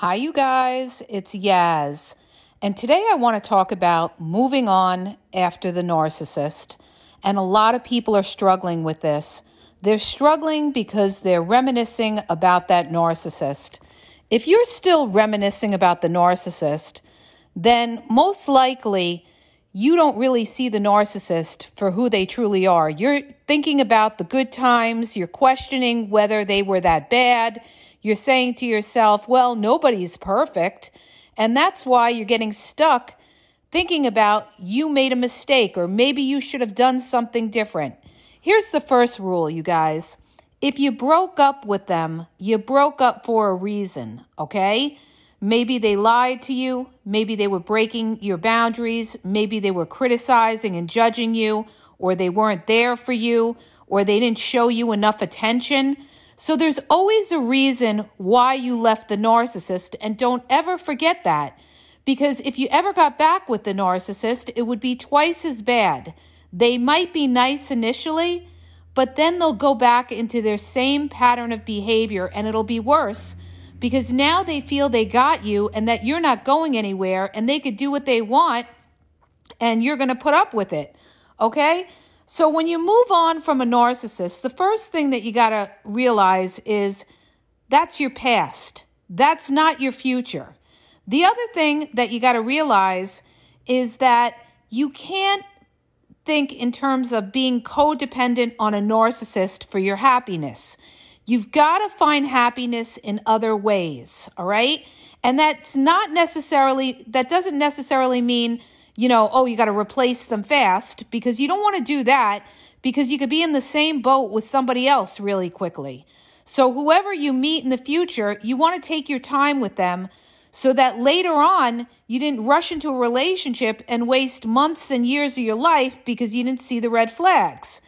Hi, you guys, it's Yaz. And today I want to talk about moving on after the narcissist. And a lot of people are struggling with this. They're struggling because they're reminiscing about that narcissist. If you're still reminiscing about the narcissist, then most likely you don't really see the narcissist for who they truly are. You're thinking about the good times, you're questioning whether they were that bad you're saying to yourself, well, nobody's perfect. And that's why you're getting stuck thinking about you made a mistake or maybe you should have done something different. Here's the first rule, you guys. If you broke up with them, you broke up for a reason, okay? Maybe they lied to you. Maybe they were breaking your boundaries. Maybe they were criticizing and judging you, or they weren't there for you, or they didn't show you enough attention. So there's always a reason why you left the narcissist, and don't ever forget that. Because if you ever got back with the narcissist, it would be twice as bad. They might be nice initially, but then they'll go back into their same pattern of behavior and it'll be worse because now they feel they got you and that you're not going anywhere and they could do what they want and you're going to put up with it. Okay? So when you move on from a narcissist, the first thing that you got to realize is that's your past. That's not your future. The other thing that you got to realize is that you can't think in terms of being codependent on a narcissist for your happiness. You've got to find happiness in other ways, all right? And that's not necessarily, that doesn't necessarily mean you know, oh, you got to replace them fast because you don't want to do that because you could be in the same boat with somebody else really quickly. So, whoever you meet in the future, you want to take your time with them so that later on you didn't rush into a relationship and waste months and years of your life because you didn't see the red flags.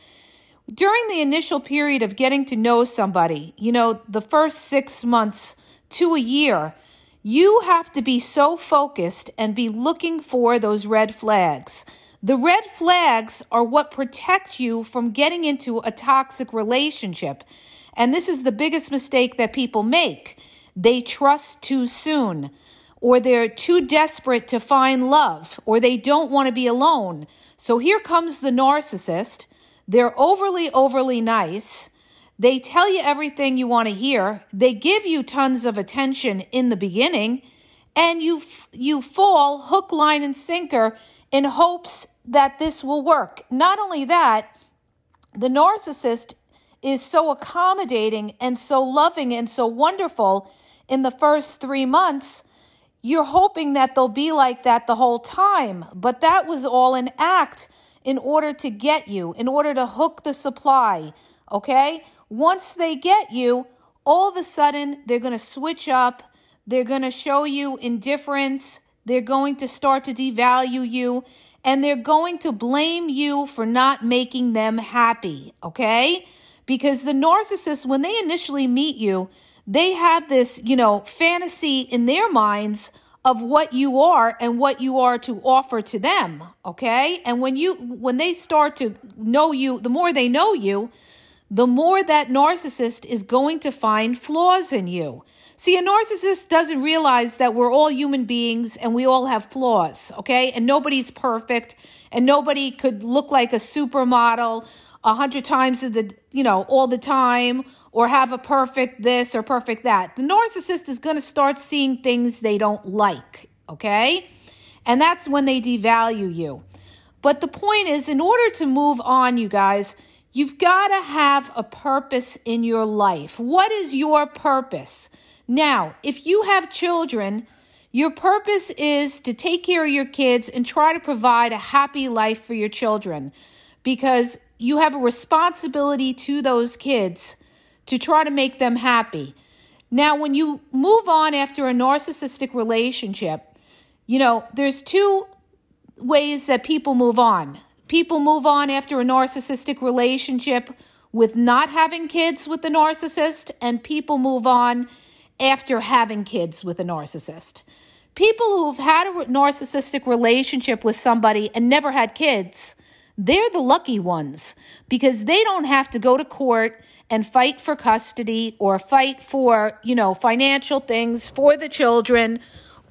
During the initial period of getting to know somebody, you know, the first six months to a year, you have to be so focused and be looking for those red flags. The red flags are what protect you from getting into a toxic relationship. And this is the biggest mistake that people make. They trust too soon, or they're too desperate to find love, or they don't want to be alone. So here comes the narcissist. They're overly, overly nice. They tell you everything you want to hear. They give you tons of attention in the beginning, and you you fall hook, line, and sinker in hopes that this will work. Not only that, the narcissist is so accommodating and so loving and so wonderful in the first three months. You're hoping that they'll be like that the whole time, but that was all an act in order to get you, in order to hook the supply. Okay? Once they get you, all of a sudden they're going to switch up. They're going to show you indifference. They're going to start to devalue you and they're going to blame you for not making them happy. Okay? Because the narcissist, when they initially meet you, they have this, you know, fantasy in their minds of what you are and what you are to offer to them okay and when you when they start to know you the more they know you the more that narcissist is going to find flaws in you. See, a narcissist doesn't realize that we're all human beings and we all have flaws, okay? And nobody's perfect and nobody could look like a supermodel a hundred times of the, you know, all the time or have a perfect this or perfect that. The narcissist is going to start seeing things they don't like, okay? And that's when they devalue you. But the point is, in order to move on, you guys, you've got to have a purpose in your life. What is your purpose? Now, if you have children, your purpose is to take care of your kids and try to provide a happy life for your children because you have a responsibility to those kids to try to make them happy. Now, when you move on after a narcissistic relationship, you know, there's two ways that people move on. People move on after a narcissistic relationship with not having kids with the narcissist, and people move on after having kids with a narcissist. People who've had a narcissistic relationship with somebody and never had kids, they're the lucky ones because they don't have to go to court and fight for custody or fight for, you know, financial things for the children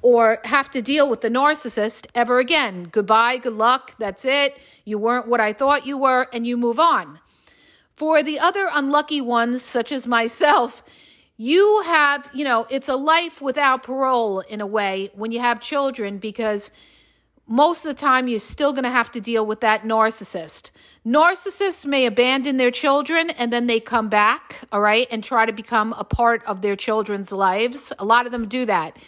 or have to deal with the narcissist ever again. Goodbye, good luck, that's it. You weren't what I thought you were, and you move on. For the other unlucky ones, such as myself, you have, you know, it's a life without parole in a way when you have children because most of the time you're still going to have to deal with that narcissist. Narcissists may abandon their children and then they come back, all right, and try to become a part of their children's lives. A lot of them do that.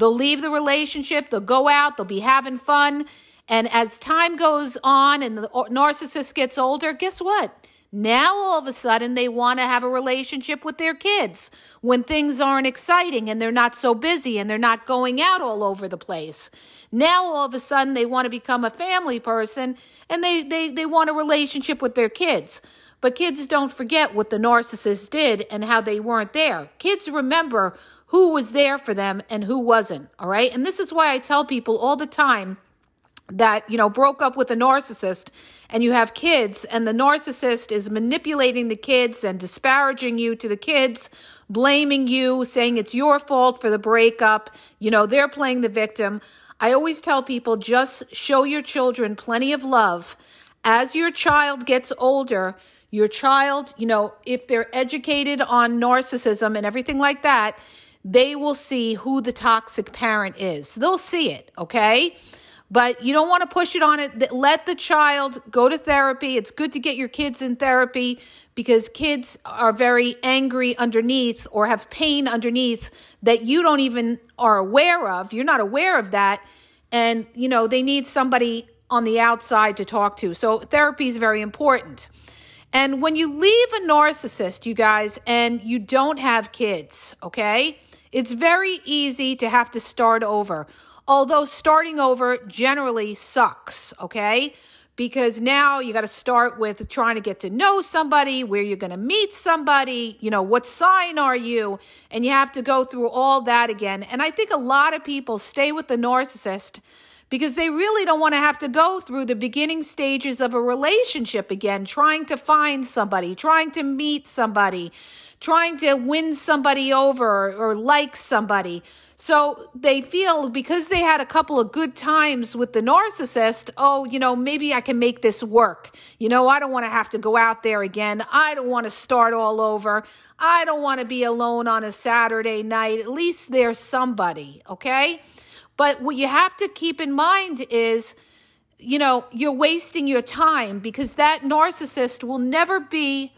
They'll leave the relationship, they'll go out, they'll be having fun. And as time goes on and the narcissist gets older, guess what? Now all of a sudden they want to have a relationship with their kids when things aren't exciting and they're not so busy and they're not going out all over the place. Now all of a sudden they want to become a family person and they, they, they want a relationship with their kids. But kids don't forget what the narcissist did and how they weren't there. Kids remember who was there for them and who wasn't. All right. And this is why I tell people all the time that, you know, broke up with a narcissist and you have kids and the narcissist is manipulating the kids and disparaging you to the kids, blaming you, saying it's your fault for the breakup. You know, they're playing the victim. I always tell people just show your children plenty of love. As your child gets older, your child, you know, if they're educated on narcissism and everything like that, they will see who the toxic parent is. They'll see it, okay? But you don't want to push it on it. Let the child go to therapy. It's good to get your kids in therapy because kids are very angry underneath or have pain underneath that you don't even are aware of. You're not aware of that. And, you know, they need somebody on the outside to talk to. So therapy is very important. And when you leave a narcissist, you guys, and you don't have kids, okay? It's very easy to have to start over. Although starting over generally sucks, okay? Because now you got to start with trying to get to know somebody, where you're going to meet somebody, you know, what sign are you? And you have to go through all that again. And I think a lot of people stay with the narcissist because they really don't want to have to go through the beginning stages of a relationship again, trying to find somebody, trying to meet somebody, trying to win somebody over or like somebody. So they feel because they had a couple of good times with the narcissist, oh, you know, maybe I can make this work. You know, I don't want to have to go out there again. I don't want to start all over. I don't want to be alone on a Saturday night. At least there's somebody, okay? But what you have to keep in mind is, you know, you're wasting your time because that narcissist will never be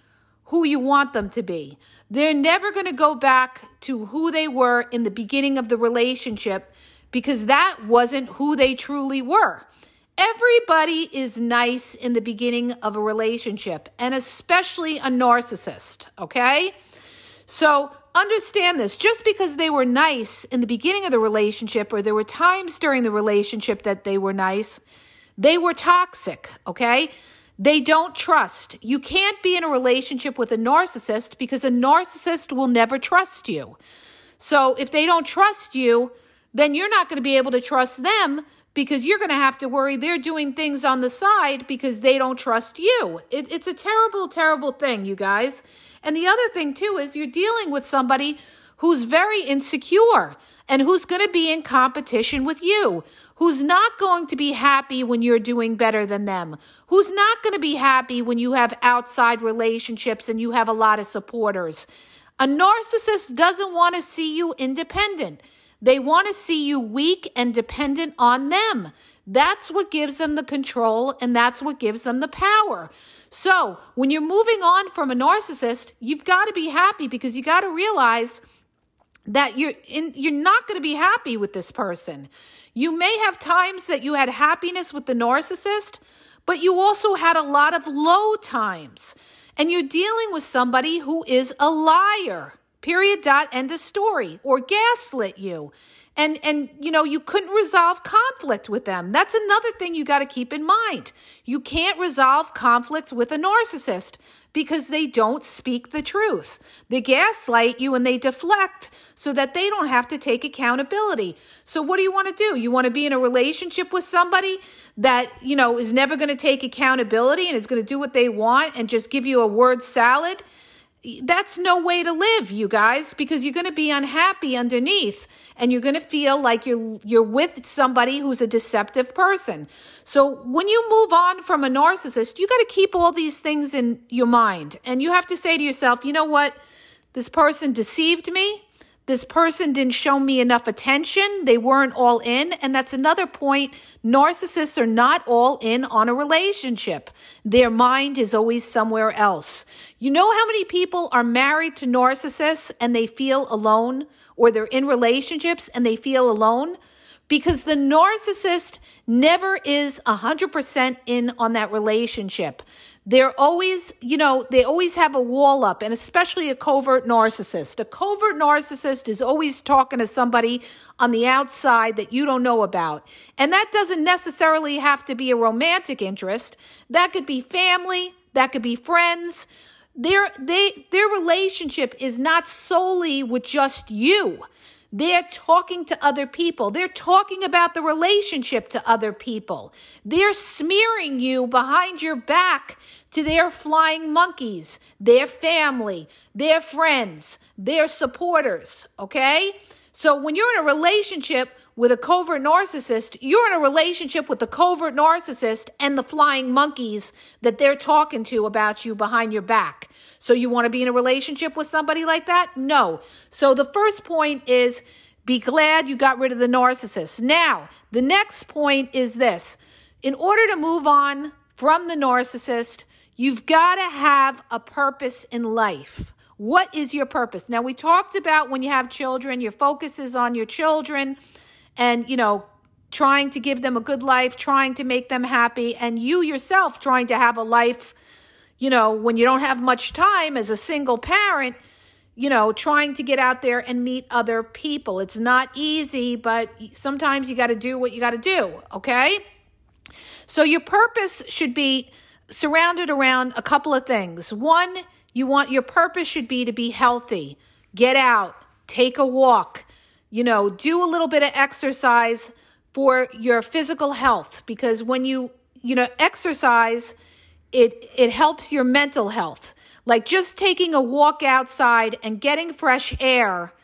who you want them to be. They're never going to go back to who they were in the beginning of the relationship because that wasn't who they truly were. Everybody is nice in the beginning of a relationship, and especially a narcissist, okay? So understand this just because they were nice in the beginning of the relationship, or there were times during the relationship that they were nice, they were toxic, okay? They don't trust. You can't be in a relationship with a narcissist because a narcissist will never trust you. So if they don't trust you, then you're not going to be able to trust them because you're going to have to worry they're doing things on the side because they don't trust you. It, it's a terrible, terrible thing, you guys. And the other thing, too, is you're dealing with somebody who's very insecure and who's going to be in competition with you, who's not going to be happy when you're doing better than them, who's not going to be happy when you have outside relationships and you have a lot of supporters. A narcissist doesn't want to see you independent. They want to see you weak and dependent on them. That's what gives them the control and that's what gives them the power. So, when you're moving on from a narcissist, you've got to be happy because you got to realize that you're in, you're not going to be happy with this person. You may have times that you had happiness with the narcissist, but you also had a lot of low times. And you're dealing with somebody who is a liar. Period dot end of story or gaslit you and and you know you couldn't resolve conflict with them. That's another thing you got to keep in mind. You can't resolve conflict with a narcissist because they don't speak the truth. They gaslight you and they deflect so that they don't have to take accountability. So what do you want to do? You want to be in a relationship with somebody that you know is never going to take accountability and is going to do what they want and just give you a word salad that's no way to live, you guys, because you're going to be unhappy underneath and you're going to feel like you're you're with somebody who's a deceptive person. So when you move on from a narcissist, you got to keep all these things in your mind and you have to say to yourself, "You know what? This person deceived me. This person didn't show me enough attention. They weren't all in. And that's another point. Narcissists are not all in on a relationship. Their mind is always somewhere else. You know how many people are married to narcissists and they feel alone or they're in relationships and they feel alone? because the narcissist never is 100% in on that relationship. They're always, you know, they always have a wall up, and especially a covert narcissist. A covert narcissist is always talking to somebody on the outside that you don't know about. And that doesn't necessarily have to be a romantic interest, that could be family, that could be friends. Their, they, their relationship is not solely with just you. They're talking to other people. They're talking about the relationship to other people. They're smearing you behind your back to their flying monkeys, their family, their friends, their supporters. Okay? So when you're in a relationship with a covert narcissist, you're in a relationship with the covert narcissist and the flying monkeys that they're talking to about you behind your back. So you want to be in a relationship with somebody like that? No. So the first point is be glad you got rid of the narcissist. Now, the next point is this. In order to move on from the narcissist, you've got to have a purpose in life. What is your purpose? Now, we talked about when you have children, your focus is on your children and, you know, trying to give them a good life, trying to make them happy, and you yourself trying to have a life you know, when you don't have much time as a single parent, you know, trying to get out there and meet other people. It's not easy, but sometimes you got to do what you got to do, okay? So your purpose should be surrounded around a couple of things. One, you want your purpose should be to be healthy. Get out, take a walk, you know, do a little bit of exercise for your physical health because when you, you know, exercise, it it helps your mental health. Like just taking a walk outside and getting fresh air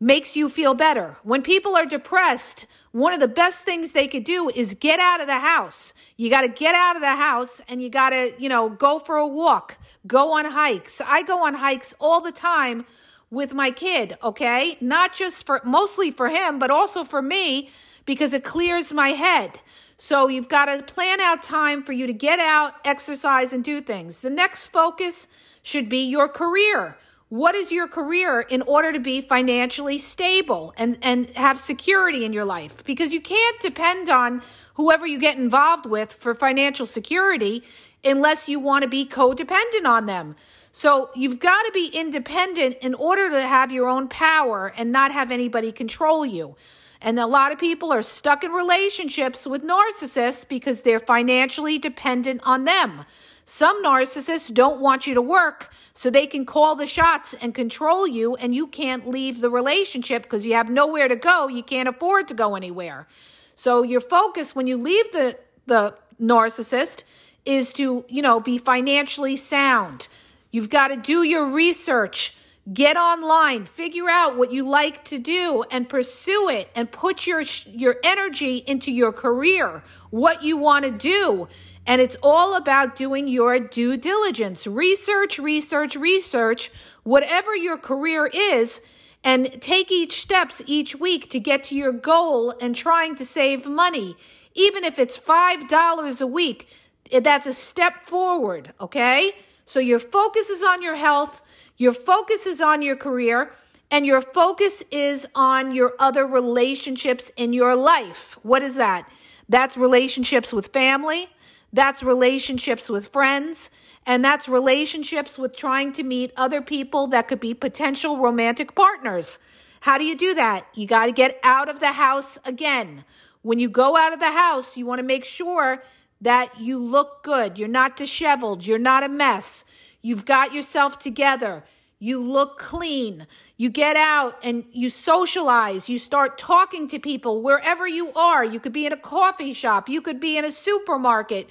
makes you feel better. When people are depressed, one of the best things they could do is get out of the house. You got to get out of the house and you got to, you know, go for a walk, go on hikes. I go on hikes all the time with my kid, okay? Not just for mostly for him, but also for me because it clears my head. So you've got to plan out time for you to get out, exercise, and do things. The next focus should be your career. What is your career in order to be financially stable and, and have security in your life? Because you can't depend on whoever you get involved with for financial security unless you want to be codependent on them. So you've got to be independent in order to have your own power and not have anybody control you. And a lot of people are stuck in relationships with narcissists because they're financially dependent on them. Some narcissists don't want you to work so they can call the shots and control you, and you can't leave the relationship because you have nowhere to go. You can't afford to go anywhere. So your focus when you leave the, the narcissist is to, you know, be financially sound. You've got to do your research Get online, figure out what you like to do and pursue it and put your your energy into your career, what you want to do. And it's all about doing your due diligence. Research, research, research, whatever your career is, and take each steps each week to get to your goal and trying to save money. Even if it's $5 a week, eh, that's a step forward, okay? So your focus is on your health, your focus is on your career, and your focus is on your other relationships in your life. What is that? That's relationships with family, that's relationships with friends, and that's relationships with trying to meet other people that could be potential romantic partners. How do you do that? You got to get out of the house again. When you go out of the house, you want to make sure that you look good. You're not disheveled. You're not a mess. You've got yourself together. You look clean. You get out and you socialize. You start talking to people wherever you are. You could be in a coffee shop. You could be in a supermarket.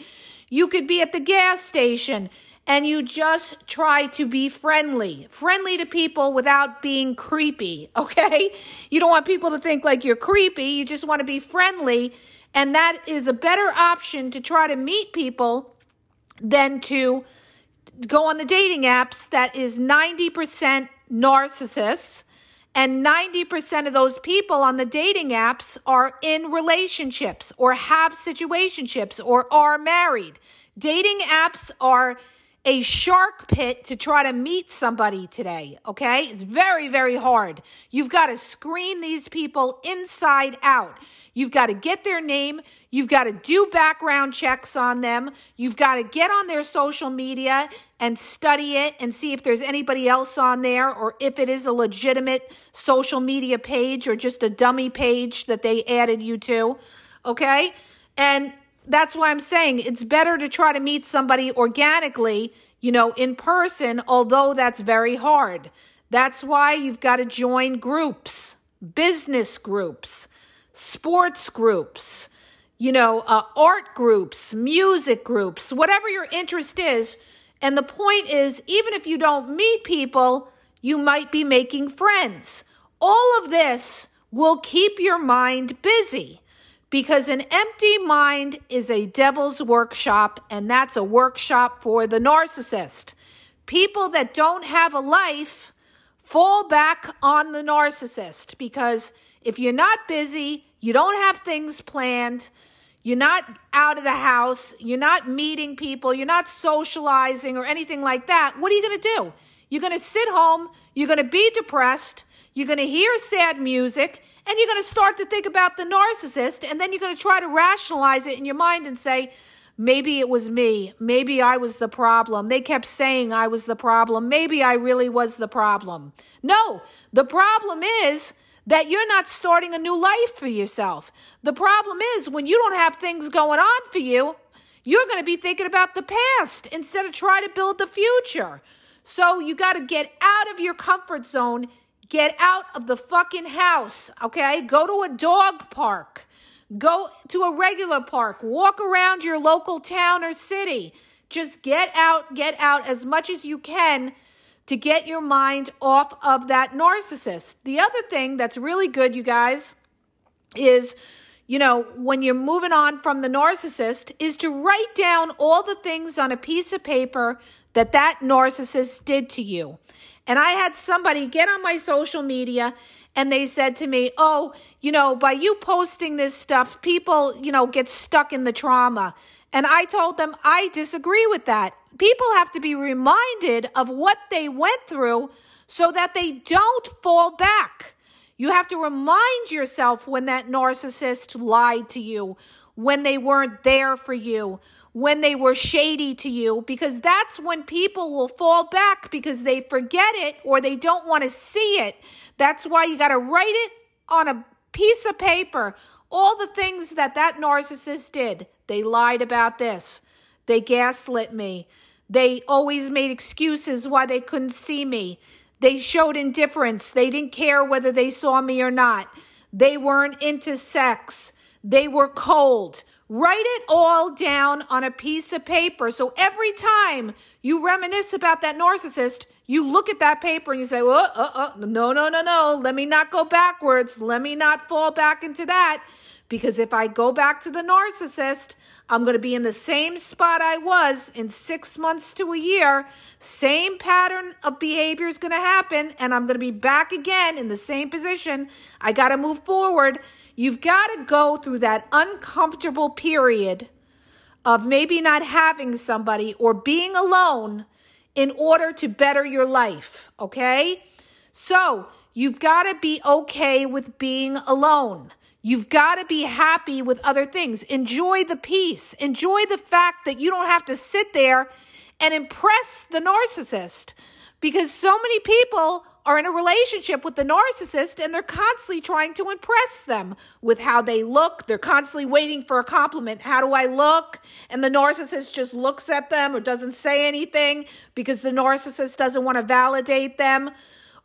You could be at the gas station. And you just try to be friendly, friendly to people without being creepy, okay? You don't want people to think like you're creepy. You just want to be friendly and that is a better option to try to meet people than to go on the dating apps that is 90% narcissists. And 90% of those people on the dating apps are in relationships or have situationships or are married. Dating apps are a shark pit to try to meet somebody today, okay? It's very, very hard. You've got to screen these people inside out. You've got to get their name. You've got to do background checks on them. You've got to get on their social media and study it and see if there's anybody else on there or if it is a legitimate social media page or just a dummy page that they added you to. Okay? And that's why I'm saying it's better to try to meet somebody organically, you know, in person, although that's very hard. That's why you've got to join groups, business groups sports groups, you know, uh, art groups, music groups, whatever your interest is. And the point is, even if you don't meet people, you might be making friends. All of this will keep your mind busy because an empty mind is a devil's workshop, and that's a workshop for the narcissist. People that don't have a life fall back on the narcissist because if you're not busy, you don't have things planned, you're not out of the house, you're not meeting people, you're not socializing or anything like that, what are you going to do? You're going to sit home, you're going to be depressed, you're going to hear sad music, and you're going to start to think about the narcissist, and then you're going to try to rationalize it in your mind and say, Maybe it was me. Maybe I was the problem. They kept saying I was the problem. Maybe I really was the problem. No, the problem is that you're not starting a new life for yourself. The problem is when you don't have things going on for you, you're going to be thinking about the past instead of trying to build the future. So you got to get out of your comfort zone, get out of the fucking house, okay? Go to a dog park. Go to a regular park. Walk around your local town or city. Just get out, get out as much as you can to get your mind off of that narcissist. The other thing that's really good, you guys, is you know, when you're moving on from the narcissist, is to write down all the things on a piece of paper that that narcissist did to you. And I had somebody get on my social media and they said to me, Oh, you know, by you posting this stuff, people, you know, get stuck in the trauma. And I told them, I disagree with that people have to be reminded of what they went through so that they don't fall back. You have to remind yourself when that narcissist lied to you, when they weren't there for you, when they were shady to you, because that's when people will fall back because they forget it or they don't want to see it. That's why you got to write it on a piece of paper. All the things that that narcissist did. They lied about this. They gaslit me. They always made excuses why they couldn't see me. They showed indifference. They didn't care whether they saw me or not. They weren't into sex. They were cold. Write it all down on a piece of paper. So every time you reminisce about that narcissist, you look at that paper and you say, well, uh, uh, no, no, no, no. Let me not go backwards. Let me not fall back into that. Because if I go back to the narcissist, I'm going to be in the same spot I was in six months to a year. Same pattern of behavior is going to happen, and I'm going to be back again in the same position. I got to move forward. You've got to go through that uncomfortable period of maybe not having somebody or being alone in order to better your life, okay? So you've got to be okay with being alone. You've got to be happy with other things. Enjoy the peace. Enjoy the fact that you don't have to sit there and impress the narcissist because so many people are in a relationship with the narcissist and they're constantly trying to impress them with how they look. They're constantly waiting for a compliment. How do I look? And the narcissist just looks at them or doesn't say anything because the narcissist doesn't want to validate them.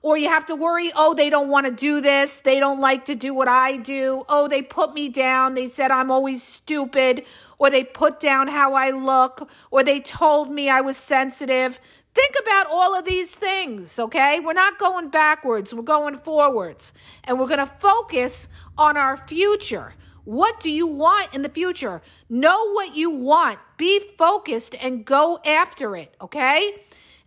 Or you have to worry, oh, they don't want to do this. They don't like to do what I do. Oh, they put me down. They said I'm always stupid. Or they put down how I look. Or they told me I was sensitive. Think about all of these things, okay? We're not going backwards, we're going forwards. And we're going to focus on our future. What do you want in the future? Know what you want, be focused, and go after it, okay?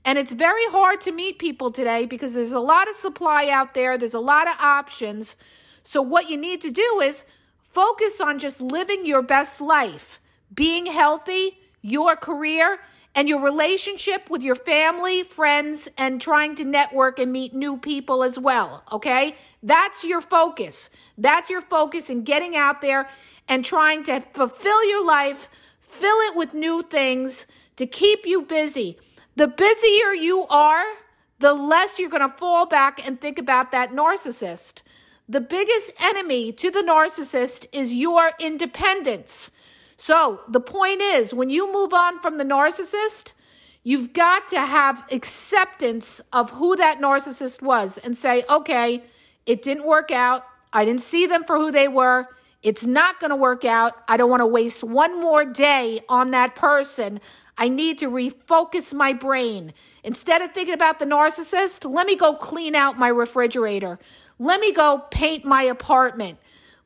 And it's very hard to meet people today because there's a lot of supply out there, there's a lot of options. So, what you need to do is focus on just living your best life, being healthy, your career, and your relationship with your family, friends, and trying to network and meet new people as well. Okay? That's your focus. That's your focus in getting out there and trying to fulfill your life, fill it with new things to keep you busy. The busier you are, the less you're going to fall back and think about that narcissist. The biggest enemy to the narcissist is your independence. So the point is, when you move on from the narcissist, you've got to have acceptance of who that narcissist was and say, okay, it didn't work out. I didn't see them for who they were. It's not going to work out. I don't want to waste one more day on that person. I need to refocus my brain. Instead of thinking about the narcissist, let me go clean out my refrigerator. Let me go paint my apartment.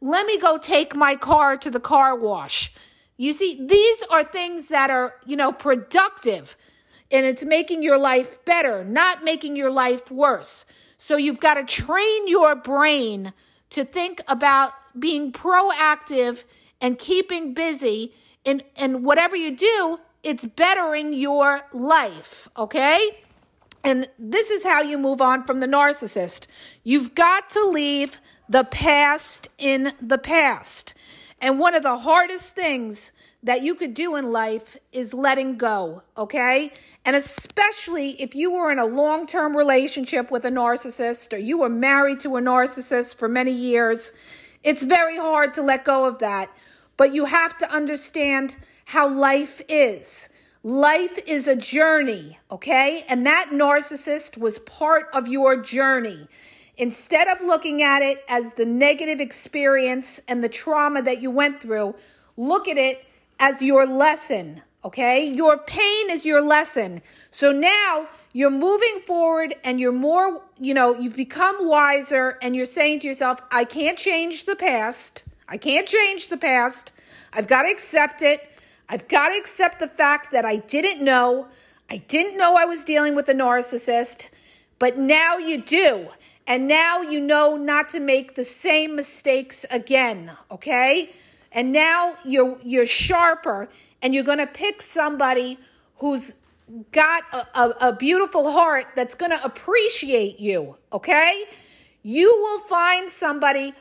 Let me go take my car to the car wash. You see, these are things that are, you know, productive and it's making your life better, not making your life worse. So you've got to train your brain to think about being proactive and keeping busy and and whatever you do, it's bettering your life, okay? And this is how you move on from the narcissist. You've got to leave the past in the past. And one of the hardest things that you could do in life is letting go, okay? And especially if you were in a long term relationship with a narcissist or you were married to a narcissist for many years, it's very hard to let go of that. But you have to understand how life is. Life is a journey, okay? And that narcissist was part of your journey. Instead of looking at it as the negative experience and the trauma that you went through, look at it as your lesson. Okay. Your pain is your lesson. So now you're moving forward and you're more, you know, you've become wiser and you're saying to yourself, I can't change the past. I can't change the past. I've got to accept it. I've got to accept the fact that I didn't know. I didn't know I was dealing with a narcissist, but now you do. And now you know not to make the same mistakes again, okay? And now you're you're sharper and you're going to pick somebody who's got a, a, a beautiful heart that's going to appreciate you, okay? You will find somebody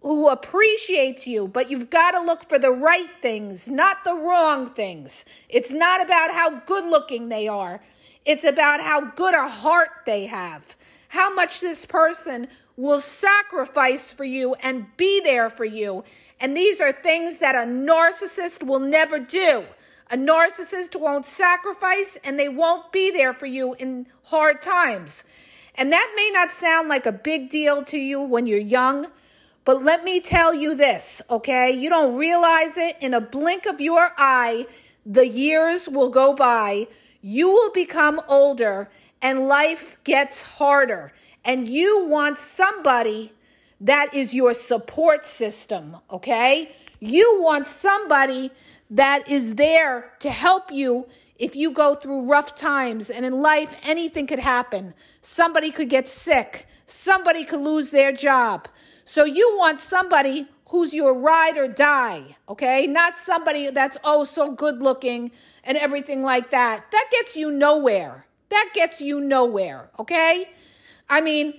who appreciates you, but you've got to look for the right things, not the wrong things. It's not about how good looking they are. It's about how good a heart they have how much this person will sacrifice for you and be there for you. And these are things that a narcissist will never do. A narcissist won't sacrifice and they won't be there for you in hard times. And that may not sound like a big deal to you when you're young, but let me tell you this, okay? You don't realize it in a blink of your eye, the years will go by. You will become older and life gets harder, and you want somebody that is your support system, okay? You want somebody that is there to help you if you go through rough times. And in life, anything could happen. Somebody could get sick, somebody could lose their job. So you want somebody who's your ride or die, okay? Not somebody that's oh so good looking and everything like that. That gets you nowhere. That gets you nowhere, okay? I mean,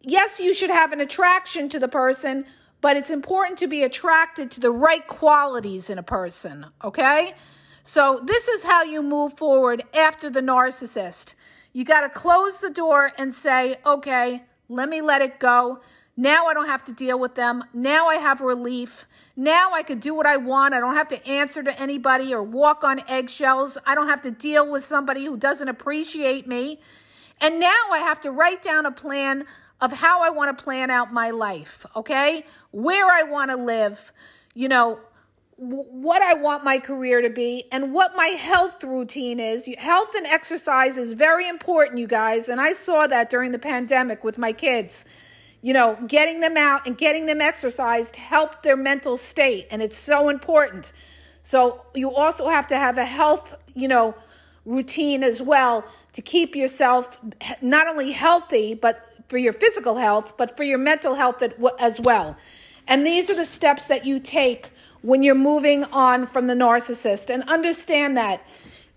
yes, you should have an attraction to the person, but it's important to be attracted to the right qualities in a person, okay? So, this is how you move forward after the narcissist. You got to close the door and say, okay, let me let it go. Now I don't have to deal with them. Now I have relief. Now I could do what I want. I don't have to answer to anybody or walk on eggshells. I don't have to deal with somebody who doesn't appreciate me. And now I have to write down a plan of how I want to plan out my life, okay? Where I want to live, you know, what I want my career to be and what my health routine is. Health and exercise is very important, you guys. And I saw that during the pandemic with my kids. You know, getting them out and getting them exercised help their mental state. And it's so important. So you also have to have a health, you know, routine as well to keep yourself not only healthy, but for your physical health, but for your mental health as well. And these are the steps that you take when you're moving on from the narcissist. And understand that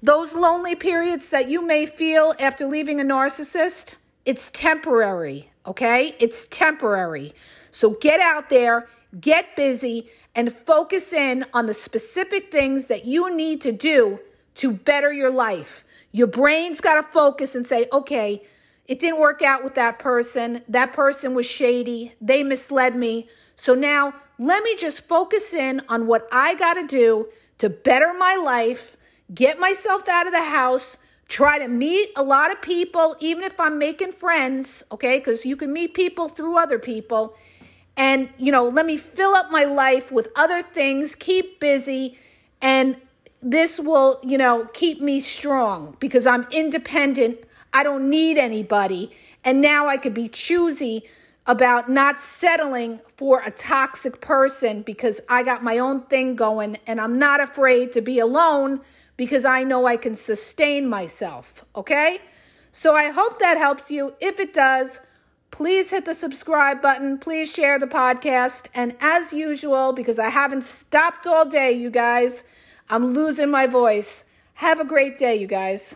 those lonely periods that you may feel after leaving a narcissist, it's temporary, okay? It's temporary. So get out there, get busy, and focus in on the specific things that you need to do to better your life. Your brain's got to focus and say, okay, it didn't work out with that person. That person was shady. They misled me. So now let me just focus in on what I got to do to better my life, get myself out of the house, try to meet a lot of people, even if I'm making friends, okay? Because you can meet people through other people. And, you know, let me fill up my life with other things, keep busy, and this will, you know, keep me strong because I'm independent. I don't need anybody. And now I could be choosy about not settling for a toxic person because I got my own thing going and I'm not afraid to be alone because I know I can sustain myself. Okay? So I hope that helps you. If it does, please hit the subscribe button. Please share the podcast. And as usual, because I haven't stopped all day, you guys, I'm losing my voice. Have a great day, you guys.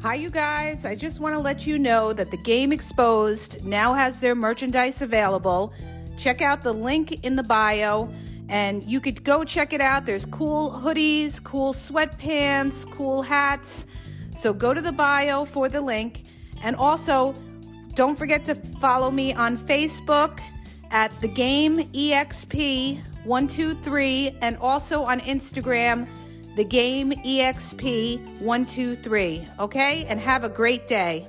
Hi, you guys. I just want to let you know that the Game Exposed now has their merchandise available. Check out the link in the bio and you could go check it out. There's cool hoodies, cool sweatpants, cool hats. So go to the bio for the link. And also, don't forget to follow me on Facebook at the game EXP123 and also on Instagram, the game EXP123. Okay? And have a great day.